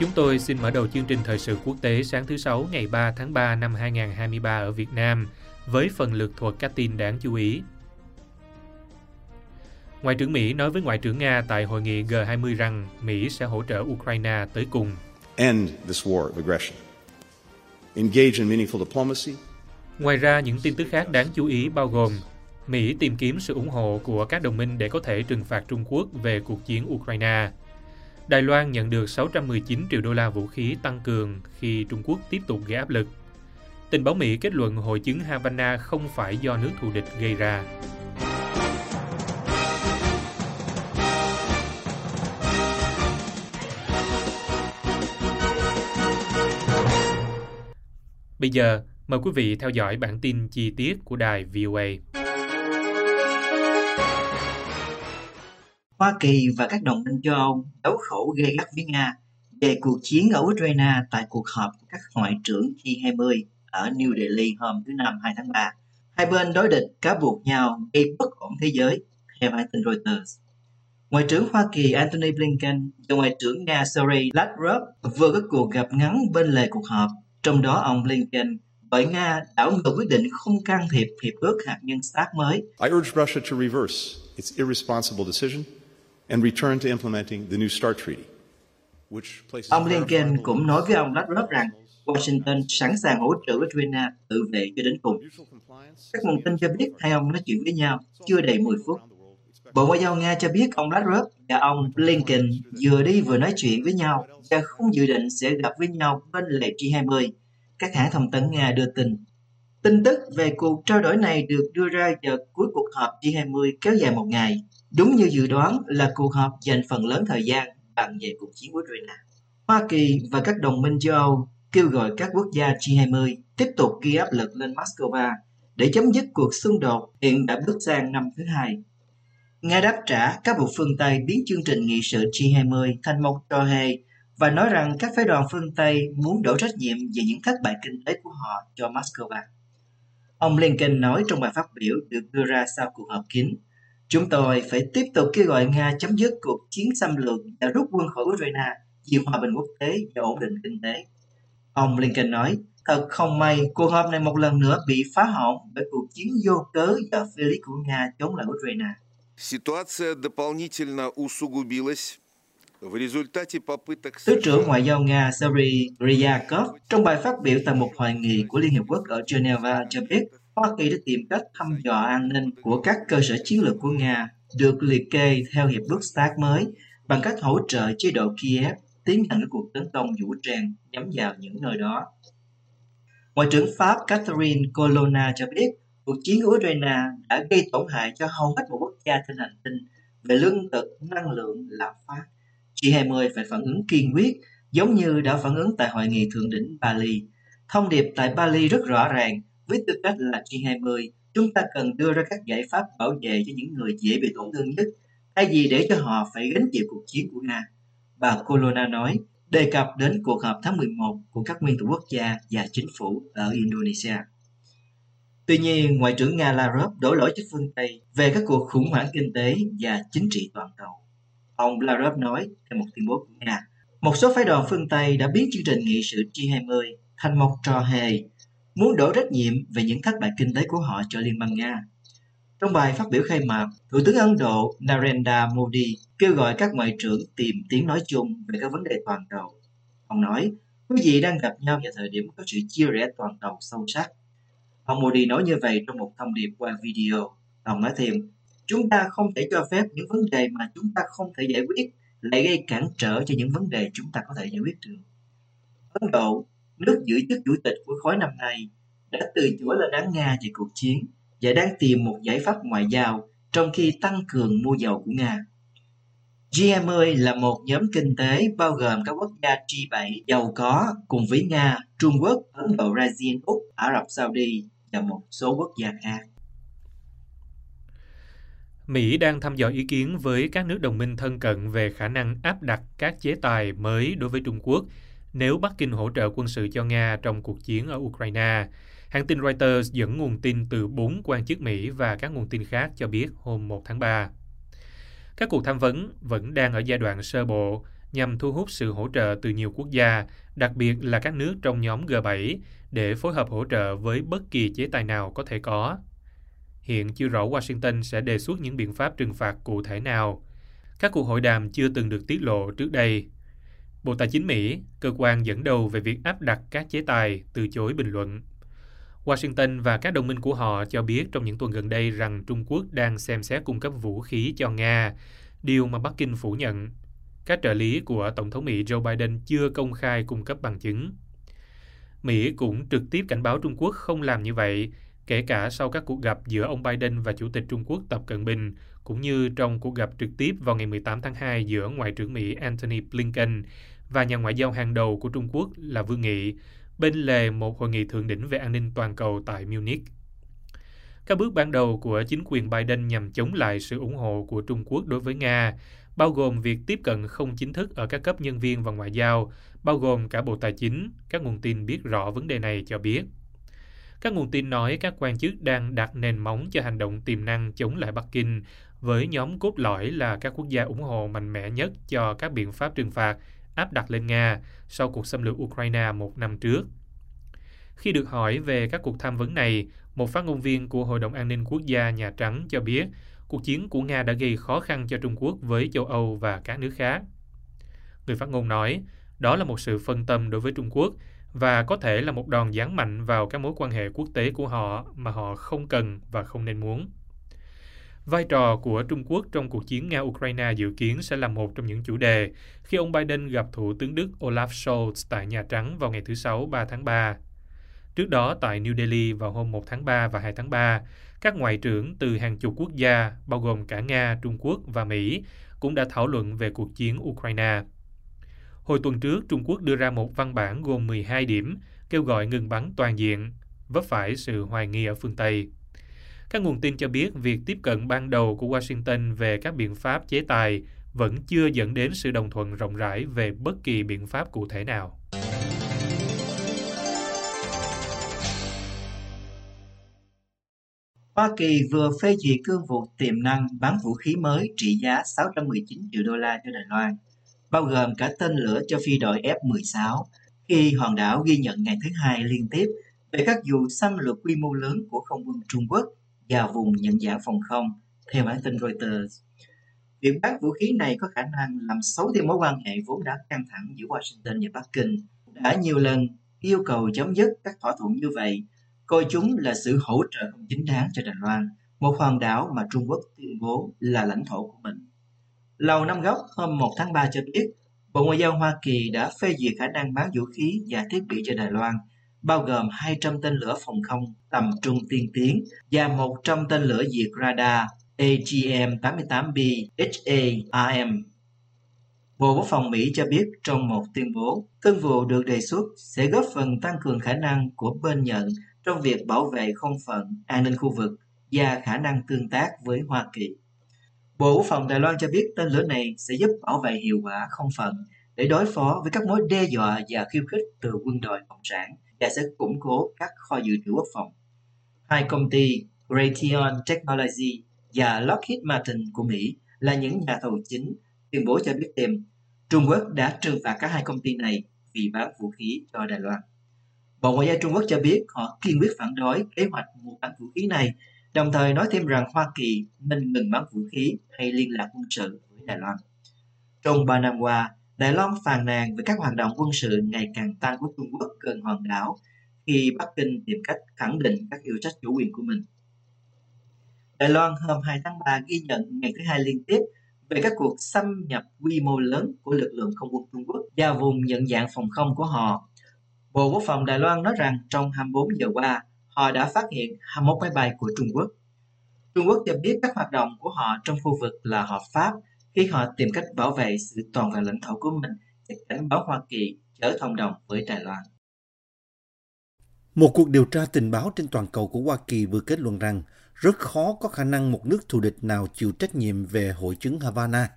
Chúng tôi xin mở đầu chương trình thời sự quốc tế sáng thứ Sáu ngày 3 tháng 3 năm 2023 ở Việt Nam với phần lược thuật các tin đáng chú ý. Ngoại trưởng Mỹ nói với Ngoại trưởng Nga tại hội nghị G20 rằng Mỹ sẽ hỗ trợ Ukraine tới cùng. end this war of aggression, engage in meaningful diplomacy, Ngoài ra, những tin tức khác đáng chú ý bao gồm Mỹ tìm kiếm sự ủng hộ của các đồng minh để có thể trừng phạt Trung Quốc về cuộc chiến Ukraine. Đài Loan nhận được 619 triệu đô la vũ khí tăng cường khi Trung Quốc tiếp tục gây áp lực. Tình báo Mỹ kết luận hội chứng Havana không phải do nước thù địch gây ra. Bây giờ, mời quý vị theo dõi bản tin chi tiết của đài VOA. Hoa Kỳ và các đồng minh châu Âu đấu khẩu gây gắt với Nga về cuộc chiến ở Ukraine tại cuộc họp của các ngoại trưởng G20 ở New Delhi hôm thứ Năm 2 tháng 3. Hai bên đối địch cáo buộc nhau gây bất ổn thế giới, theo hãng tin Reuters. Ngoại trưởng Hoa Kỳ Antony Blinken và Ngoại trưởng Nga Sergei Lavrov vừa có cuộc gặp ngắn bên lề cuộc họp. Trong đó ông Blinken bởi Nga đảo ngược quyết định không can thiệp hiệp ước hạt nhân START mới I urge Russia to reverse its irresponsible decision and return to implementing the New START Treaty, Ông Blinken cũng nói với ông Lavrov rằng Washington sẵn sàng hỗ trợ Ukraine tự vệ cho đến cùng. Các nguồn tin cho biết hai ông nói chuyện với nhau chưa đầy 10 phút. Bộ Ngoại giao Nga cho biết ông Lavrov và ông Blinken vừa đi vừa nói chuyện với nhau và không dự định sẽ gặp với nhau bên lề G20. Các hãng thông tấn Nga đưa tin. Tin tức về cuộc trao đổi này được đưa ra vào cuối cuộc họp G20 kéo dài một ngày. Đúng như dự đoán là cuộc họp dành phần lớn thời gian bàn về cuộc chiến Ukraine. Hoa Kỳ và các đồng minh châu Âu kêu gọi các quốc gia G20 tiếp tục gây áp lực lên Moscow để chấm dứt cuộc xung đột hiện đã bước sang năm thứ hai. Nga đáp trả các buộc phương Tây biến chương trình nghị sự G20 thành một trò hề và nói rằng các phái đoàn phương Tây muốn đổ trách nhiệm về những thất bại kinh tế của họ cho Moscow. Ông Blinken nói trong bài phát biểu được đưa ra sau cuộc họp kín, Chúng tôi phải tiếp tục kêu gọi Nga chấm dứt cuộc chiến xâm lược và rút quân khỏi Ukraine vì hòa bình quốc tế và ổn định kinh tế. Ông Blinken nói, thật không may cuộc họp này một lần nữa bị phá hỏng bởi cuộc chiến vô cớ và phi lý của Nga chống lại Ukraine. Ситуация дополнительно усугубилась в результате попыток Thứ trưởng Ngoại giao Nga Sergei Ryakov trong bài phát biểu tại một hội nghị của Liên Hiệp Quốc ở Geneva cho biết Hoa Kỳ đã tìm cách thăm dò an ninh của các cơ sở chiến lược của Nga được liệt kê theo Hiệp ước START mới bằng cách hỗ trợ chế độ Kiev tiến hành các cuộc tấn công vũ trang nhắm vào những nơi đó. Ngoại trưởng Pháp Catherine Colonna cho biết cuộc chiến của Ukraine đã gây tổn hại cho hầu hết một quốc gia trên hành tinh về lương thực, năng lượng, lạm phát. G20 phải phản ứng kiên quyết giống như đã phản ứng tại hội nghị thượng đỉnh Bali. Thông điệp tại Bali rất rõ ràng, với tư cách là G20, chúng ta cần đưa ra các giải pháp bảo vệ cho những người dễ bị tổn thương nhất, thay vì để cho họ phải gánh chịu cuộc chiến của Nga. Bà Colonna nói, đề cập đến cuộc họp tháng 11 của các nguyên thủ quốc gia và chính phủ ở Indonesia. Tuy nhiên, Ngoại trưởng Nga Lavrov đổ lỗi cho phương Tây về các cuộc khủng hoảng kinh tế và chính trị toàn cầu. Ông Lavrov nói theo một tuyên bố của Nga, một số phái đoàn phương Tây đã biến chương trình nghị sự G20 thành một trò hề, muốn đổ trách nhiệm về những thất bại kinh tế của họ cho Liên bang Nga. Trong bài phát biểu khai mạc, Thủ tướng Ấn Độ Narendra Modi kêu gọi các ngoại trưởng tìm tiếng nói chung về các vấn đề toàn cầu. Ông nói, quý vị đang gặp nhau vào thời điểm có sự chia rẽ toàn cầu sâu sắc. Ông Modi nói như vậy trong một thông điệp qua video. Ông nói thêm, chúng ta không thể cho phép những vấn đề mà chúng ta không thể giải quyết lại gây cản trở cho những vấn đề chúng ta có thể giải quyết được. Ấn Độ, nước giữ chức chủ tịch của khối năm nay, đã từ chối lên án Nga về cuộc chiến và đang tìm một giải pháp ngoại giao trong khi tăng cường mua dầu của Nga. G20 là một nhóm kinh tế bao gồm các quốc gia G7 giàu có cùng với Nga, Trung Quốc, Ấn Độ, Brazil, Úc, Ả Rập Saudi và một số quốc gia khác. Mỹ đang thăm dò ý kiến với các nước đồng minh thân cận về khả năng áp đặt các chế tài mới đối với Trung Quốc nếu Bắc Kinh hỗ trợ quân sự cho Nga trong cuộc chiến ở Ukraine. Hãng tin Reuters dẫn nguồn tin từ bốn quan chức Mỹ và các nguồn tin khác cho biết hôm 1 tháng 3. Các cuộc tham vấn vẫn đang ở giai đoạn sơ bộ nhằm thu hút sự hỗ trợ từ nhiều quốc gia, đặc biệt là các nước trong nhóm G7, để phối hợp hỗ trợ với bất kỳ chế tài nào có thể có. Hiện chưa rõ Washington sẽ đề xuất những biện pháp trừng phạt cụ thể nào. Các cuộc hội đàm chưa từng được tiết lộ trước đây. Bộ Tài chính Mỹ, cơ quan dẫn đầu về việc áp đặt các chế tài, từ chối bình luận. Washington và các đồng minh của họ cho biết trong những tuần gần đây rằng Trung Quốc đang xem xét cung cấp vũ khí cho Nga, điều mà Bắc Kinh phủ nhận. Các trợ lý của Tổng thống Mỹ Joe Biden chưa công khai cung cấp bằng chứng. Mỹ cũng trực tiếp cảnh báo Trung Quốc không làm như vậy, kể cả sau các cuộc gặp giữa ông Biden và Chủ tịch Trung Quốc Tập Cận Bình, cũng như trong cuộc gặp trực tiếp vào ngày 18 tháng 2 giữa Ngoại trưởng Mỹ Antony Blinken và nhà ngoại giao hàng đầu của Trung Quốc là Vương Nghị, bên lề một hội nghị thượng đỉnh về an ninh toàn cầu tại Munich. Các bước ban đầu của chính quyền Biden nhằm chống lại sự ủng hộ của Trung Quốc đối với Nga, bao gồm việc tiếp cận không chính thức ở các cấp nhân viên và ngoại giao, bao gồm cả Bộ Tài chính, các nguồn tin biết rõ vấn đề này cho biết. Các nguồn tin nói các quan chức đang đặt nền móng cho hành động tiềm năng chống lại Bắc Kinh, với nhóm cốt lõi là các quốc gia ủng hộ mạnh mẽ nhất cho các biện pháp trừng phạt áp đặt lên Nga sau cuộc xâm lược Ukraine một năm trước. Khi được hỏi về các cuộc tham vấn này, một phát ngôn viên của Hội đồng An ninh Quốc gia Nhà Trắng cho biết cuộc chiến của Nga đã gây khó khăn cho Trung Quốc với châu Âu và các nước khác. Người phát ngôn nói, đó là một sự phân tâm đối với Trung Quốc và có thể là một đòn giáng mạnh vào các mối quan hệ quốc tế của họ mà họ không cần và không nên muốn. Vai trò của Trung Quốc trong cuộc chiến Nga-Ukraine dự kiến sẽ là một trong những chủ đề khi ông Biden gặp Thủ tướng Đức Olaf Scholz tại Nhà Trắng vào ngày thứ Sáu 3 tháng 3. Trước đó tại New Delhi vào hôm 1 tháng 3 và 2 tháng 3, các ngoại trưởng từ hàng chục quốc gia, bao gồm cả Nga, Trung Quốc và Mỹ, cũng đã thảo luận về cuộc chiến Ukraine. Hồi tuần trước, Trung Quốc đưa ra một văn bản gồm 12 điểm kêu gọi ngừng bắn toàn diện, vấp phải sự hoài nghi ở phương Tây. Các nguồn tin cho biết việc tiếp cận ban đầu của Washington về các biện pháp chế tài vẫn chưa dẫn đến sự đồng thuận rộng rãi về bất kỳ biện pháp cụ thể nào. Hoa Kỳ vừa phê duyệt cương vụ tiềm năng bán vũ khí mới trị giá 619 triệu đô la cho Đài Loan, bao gồm cả tên lửa cho phi đội F-16, khi hòn đảo ghi nhận ngày thứ hai liên tiếp về các vụ xâm lược quy mô lớn của không quân Trung Quốc vào vùng nhận dạng phòng không, theo bản tin Reuters. Việc bán vũ khí này có khả năng làm xấu đi mối quan hệ vốn đã căng thẳng giữa Washington và Bắc Kinh, đã nhiều lần yêu cầu chấm dứt các thỏa thuận như vậy, coi chúng là sự hỗ trợ không chính đáng cho Đài Loan, một hòn đảo mà Trung Quốc tuyên bố là lãnh thổ của mình. Lầu Năm Góc hôm 1 tháng 3 cho biết, Bộ Ngoại giao Hoa Kỳ đã phê duyệt khả năng bán vũ khí và thiết bị cho Đài Loan, bao gồm 200 tên lửa phòng không tầm trung tiên tiến và 100 tên lửa diệt radar AGM-88B HARM. Bộ Quốc phòng Mỹ cho biết trong một tuyên bố, thương vụ được đề xuất sẽ góp phần tăng cường khả năng của bên nhận trong việc bảo vệ không phận, an ninh khu vực và khả năng tương tác với Hoa Kỳ. Bộ Quốc phòng Đài Loan cho biết tên lửa này sẽ giúp bảo vệ hiệu quả không phận để đối phó với các mối đe dọa và khiêu khích từ quân đội Cộng sản và sẽ củng cố các kho dự trữ quốc phòng. Hai công ty Raytheon Technology và Lockheed Martin của Mỹ là những nhà thầu chính tuyên bố cho biết thêm Trung Quốc đã trừng phạt cả hai công ty này vì bán vũ khí cho Đài Loan. Bộ Ngoại giao Trung Quốc cho biết họ kiên quyết phản đối kế hoạch mua bán vũ khí này, đồng thời nói thêm rằng Hoa Kỳ nên ngừng bán vũ khí hay liên lạc quân sự với Đài Loan. Trong 3 năm qua, Đài Loan phàn nàn về các hoạt động quân sự ngày càng tăng của Trung Quốc gần hòn đảo khi Bắc Kinh tìm cách khẳng định các yêu trách chủ quyền của mình. Đài Loan hôm 2 tháng 3 ghi nhận ngày thứ hai liên tiếp về các cuộc xâm nhập quy mô lớn của lực lượng không quân Trung Quốc vào vùng nhận dạng phòng không của họ. Bộ Quốc phòng Đài Loan nói rằng trong 24 giờ qua, họ đã phát hiện 21 máy bay của Trung Quốc. Trung Quốc cho biết các hoạt động của họ trong khu vực là hợp pháp, khi họ tìm cách bảo vệ sự toàn vẹn lãnh thổ của mình để cảnh báo Hoa Kỳ chở thông đồng với Đài Loan. Một cuộc điều tra tình báo trên toàn cầu của Hoa Kỳ vừa kết luận rằng rất khó có khả năng một nước thù địch nào chịu trách nhiệm về hội chứng Havana.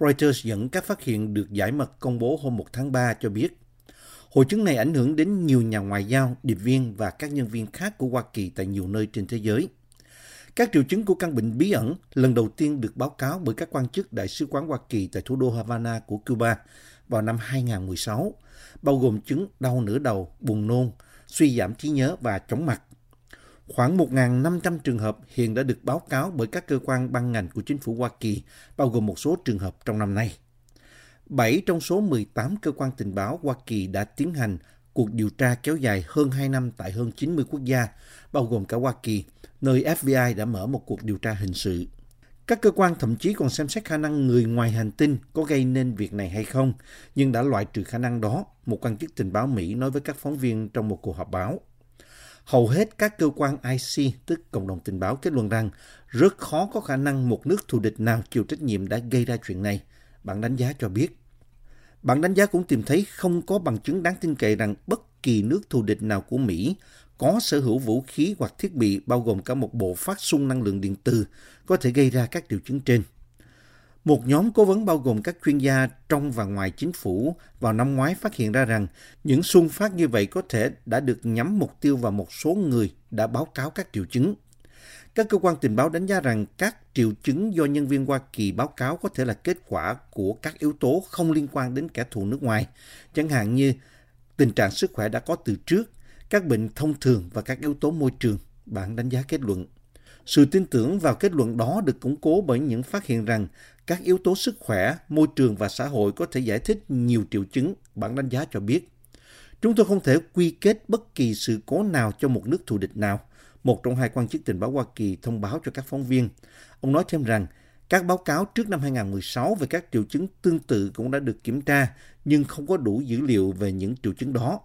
Reuters dẫn các phát hiện được giải mật công bố hôm 1 tháng 3 cho biết hội chứng này ảnh hưởng đến nhiều nhà ngoại giao, điệp viên và các nhân viên khác của Hoa Kỳ tại nhiều nơi trên thế giới. Các triệu chứng của căn bệnh bí ẩn lần đầu tiên được báo cáo bởi các quan chức Đại sứ quán Hoa Kỳ tại thủ đô Havana của Cuba vào năm 2016, bao gồm chứng đau nửa đầu, buồn nôn, suy giảm trí nhớ và chóng mặt. Khoảng 1.500 trường hợp hiện đã được báo cáo bởi các cơ quan ban ngành của chính phủ Hoa Kỳ, bao gồm một số trường hợp trong năm nay. 7 trong số 18 cơ quan tình báo Hoa Kỳ đã tiến hành cuộc điều tra kéo dài hơn 2 năm tại hơn 90 quốc gia, bao gồm cả Hoa Kỳ, nơi FBI đã mở một cuộc điều tra hình sự. Các cơ quan thậm chí còn xem xét khả năng người ngoài hành tinh có gây nên việc này hay không, nhưng đã loại trừ khả năng đó, một quan chức tình báo Mỹ nói với các phóng viên trong một cuộc họp báo. Hầu hết các cơ quan IC, tức Cộng đồng tình báo, kết luận rằng rất khó có khả năng một nước thù địch nào chịu trách nhiệm đã gây ra chuyện này. Bản đánh giá cho biết. Bản đánh giá cũng tìm thấy không có bằng chứng đáng tin cậy rằng bất kỳ nước thù địch nào của Mỹ có sở hữu vũ khí hoặc thiết bị bao gồm cả một bộ phát xung năng lượng điện từ có thể gây ra các triệu chứng trên. Một nhóm cố vấn bao gồm các chuyên gia trong và ngoài chính phủ vào năm ngoái phát hiện ra rằng những xung phát như vậy có thể đã được nhắm mục tiêu vào một số người đã báo cáo các triệu chứng. Các cơ quan tình báo đánh giá rằng các triệu chứng do nhân viên Hoa Kỳ báo cáo có thể là kết quả của các yếu tố không liên quan đến kẻ thù nước ngoài, chẳng hạn như tình trạng sức khỏe đã có từ trước, các bệnh thông thường và các yếu tố môi trường, Bản đánh giá kết luận. Sự tin tưởng vào kết luận đó được củng cố bởi những phát hiện rằng các yếu tố sức khỏe, môi trường và xã hội có thể giải thích nhiều triệu chứng, bản đánh giá cho biết. Chúng tôi không thể quy kết bất kỳ sự cố nào cho một nước thù địch nào, một trong hai quan chức tình báo Hoa Kỳ thông báo cho các phóng viên. Ông nói thêm rằng các báo cáo trước năm 2016 về các triệu chứng tương tự cũng đã được kiểm tra, nhưng không có đủ dữ liệu về những triệu chứng đó.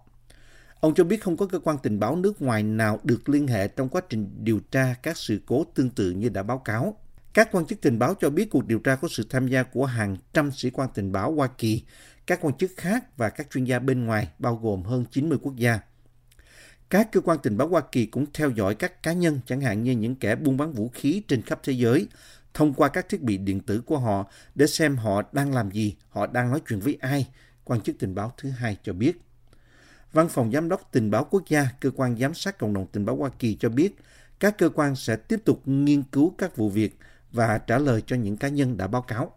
Ông cho biết không có cơ quan tình báo nước ngoài nào được liên hệ trong quá trình điều tra các sự cố tương tự như đã báo cáo. Các quan chức tình báo cho biết cuộc điều tra có sự tham gia của hàng trăm sĩ quan tình báo Hoa Kỳ, các quan chức khác và các chuyên gia bên ngoài bao gồm hơn 90 quốc gia. Các cơ quan tình báo Hoa Kỳ cũng theo dõi các cá nhân, chẳng hạn như những kẻ buôn bán vũ khí trên khắp thế giới, thông qua các thiết bị điện tử của họ để xem họ đang làm gì, họ đang nói chuyện với ai, quan chức tình báo thứ hai cho biết. Văn phòng Giám đốc Tình báo Quốc gia, cơ quan giám sát cộng đồng tình báo Hoa Kỳ cho biết các cơ quan sẽ tiếp tục nghiên cứu các vụ việc và trả lời cho những cá nhân đã báo cáo.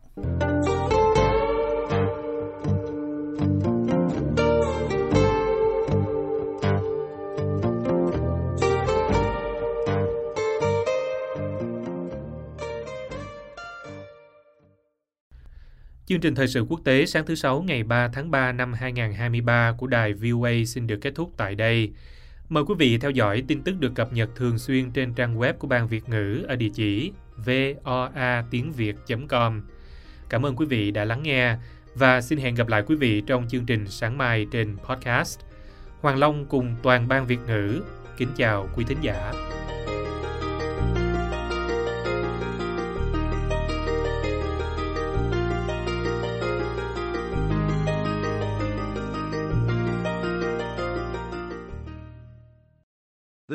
Chương trình thời sự quốc tế sáng thứ Sáu ngày 3 tháng 3 năm 2023 của đài VOA xin được kết thúc tại đây. Mời quý vị theo dõi tin tức được cập nhật thường xuyên trên trang web của Ban Việt ngữ ở địa chỉ voa tiếng việt.com. Cảm ơn quý vị đã lắng nghe và xin hẹn gặp lại quý vị trong chương trình sáng mai trên podcast. Hoàng Long cùng toàn ban Việt ngữ kính chào quý thính giả.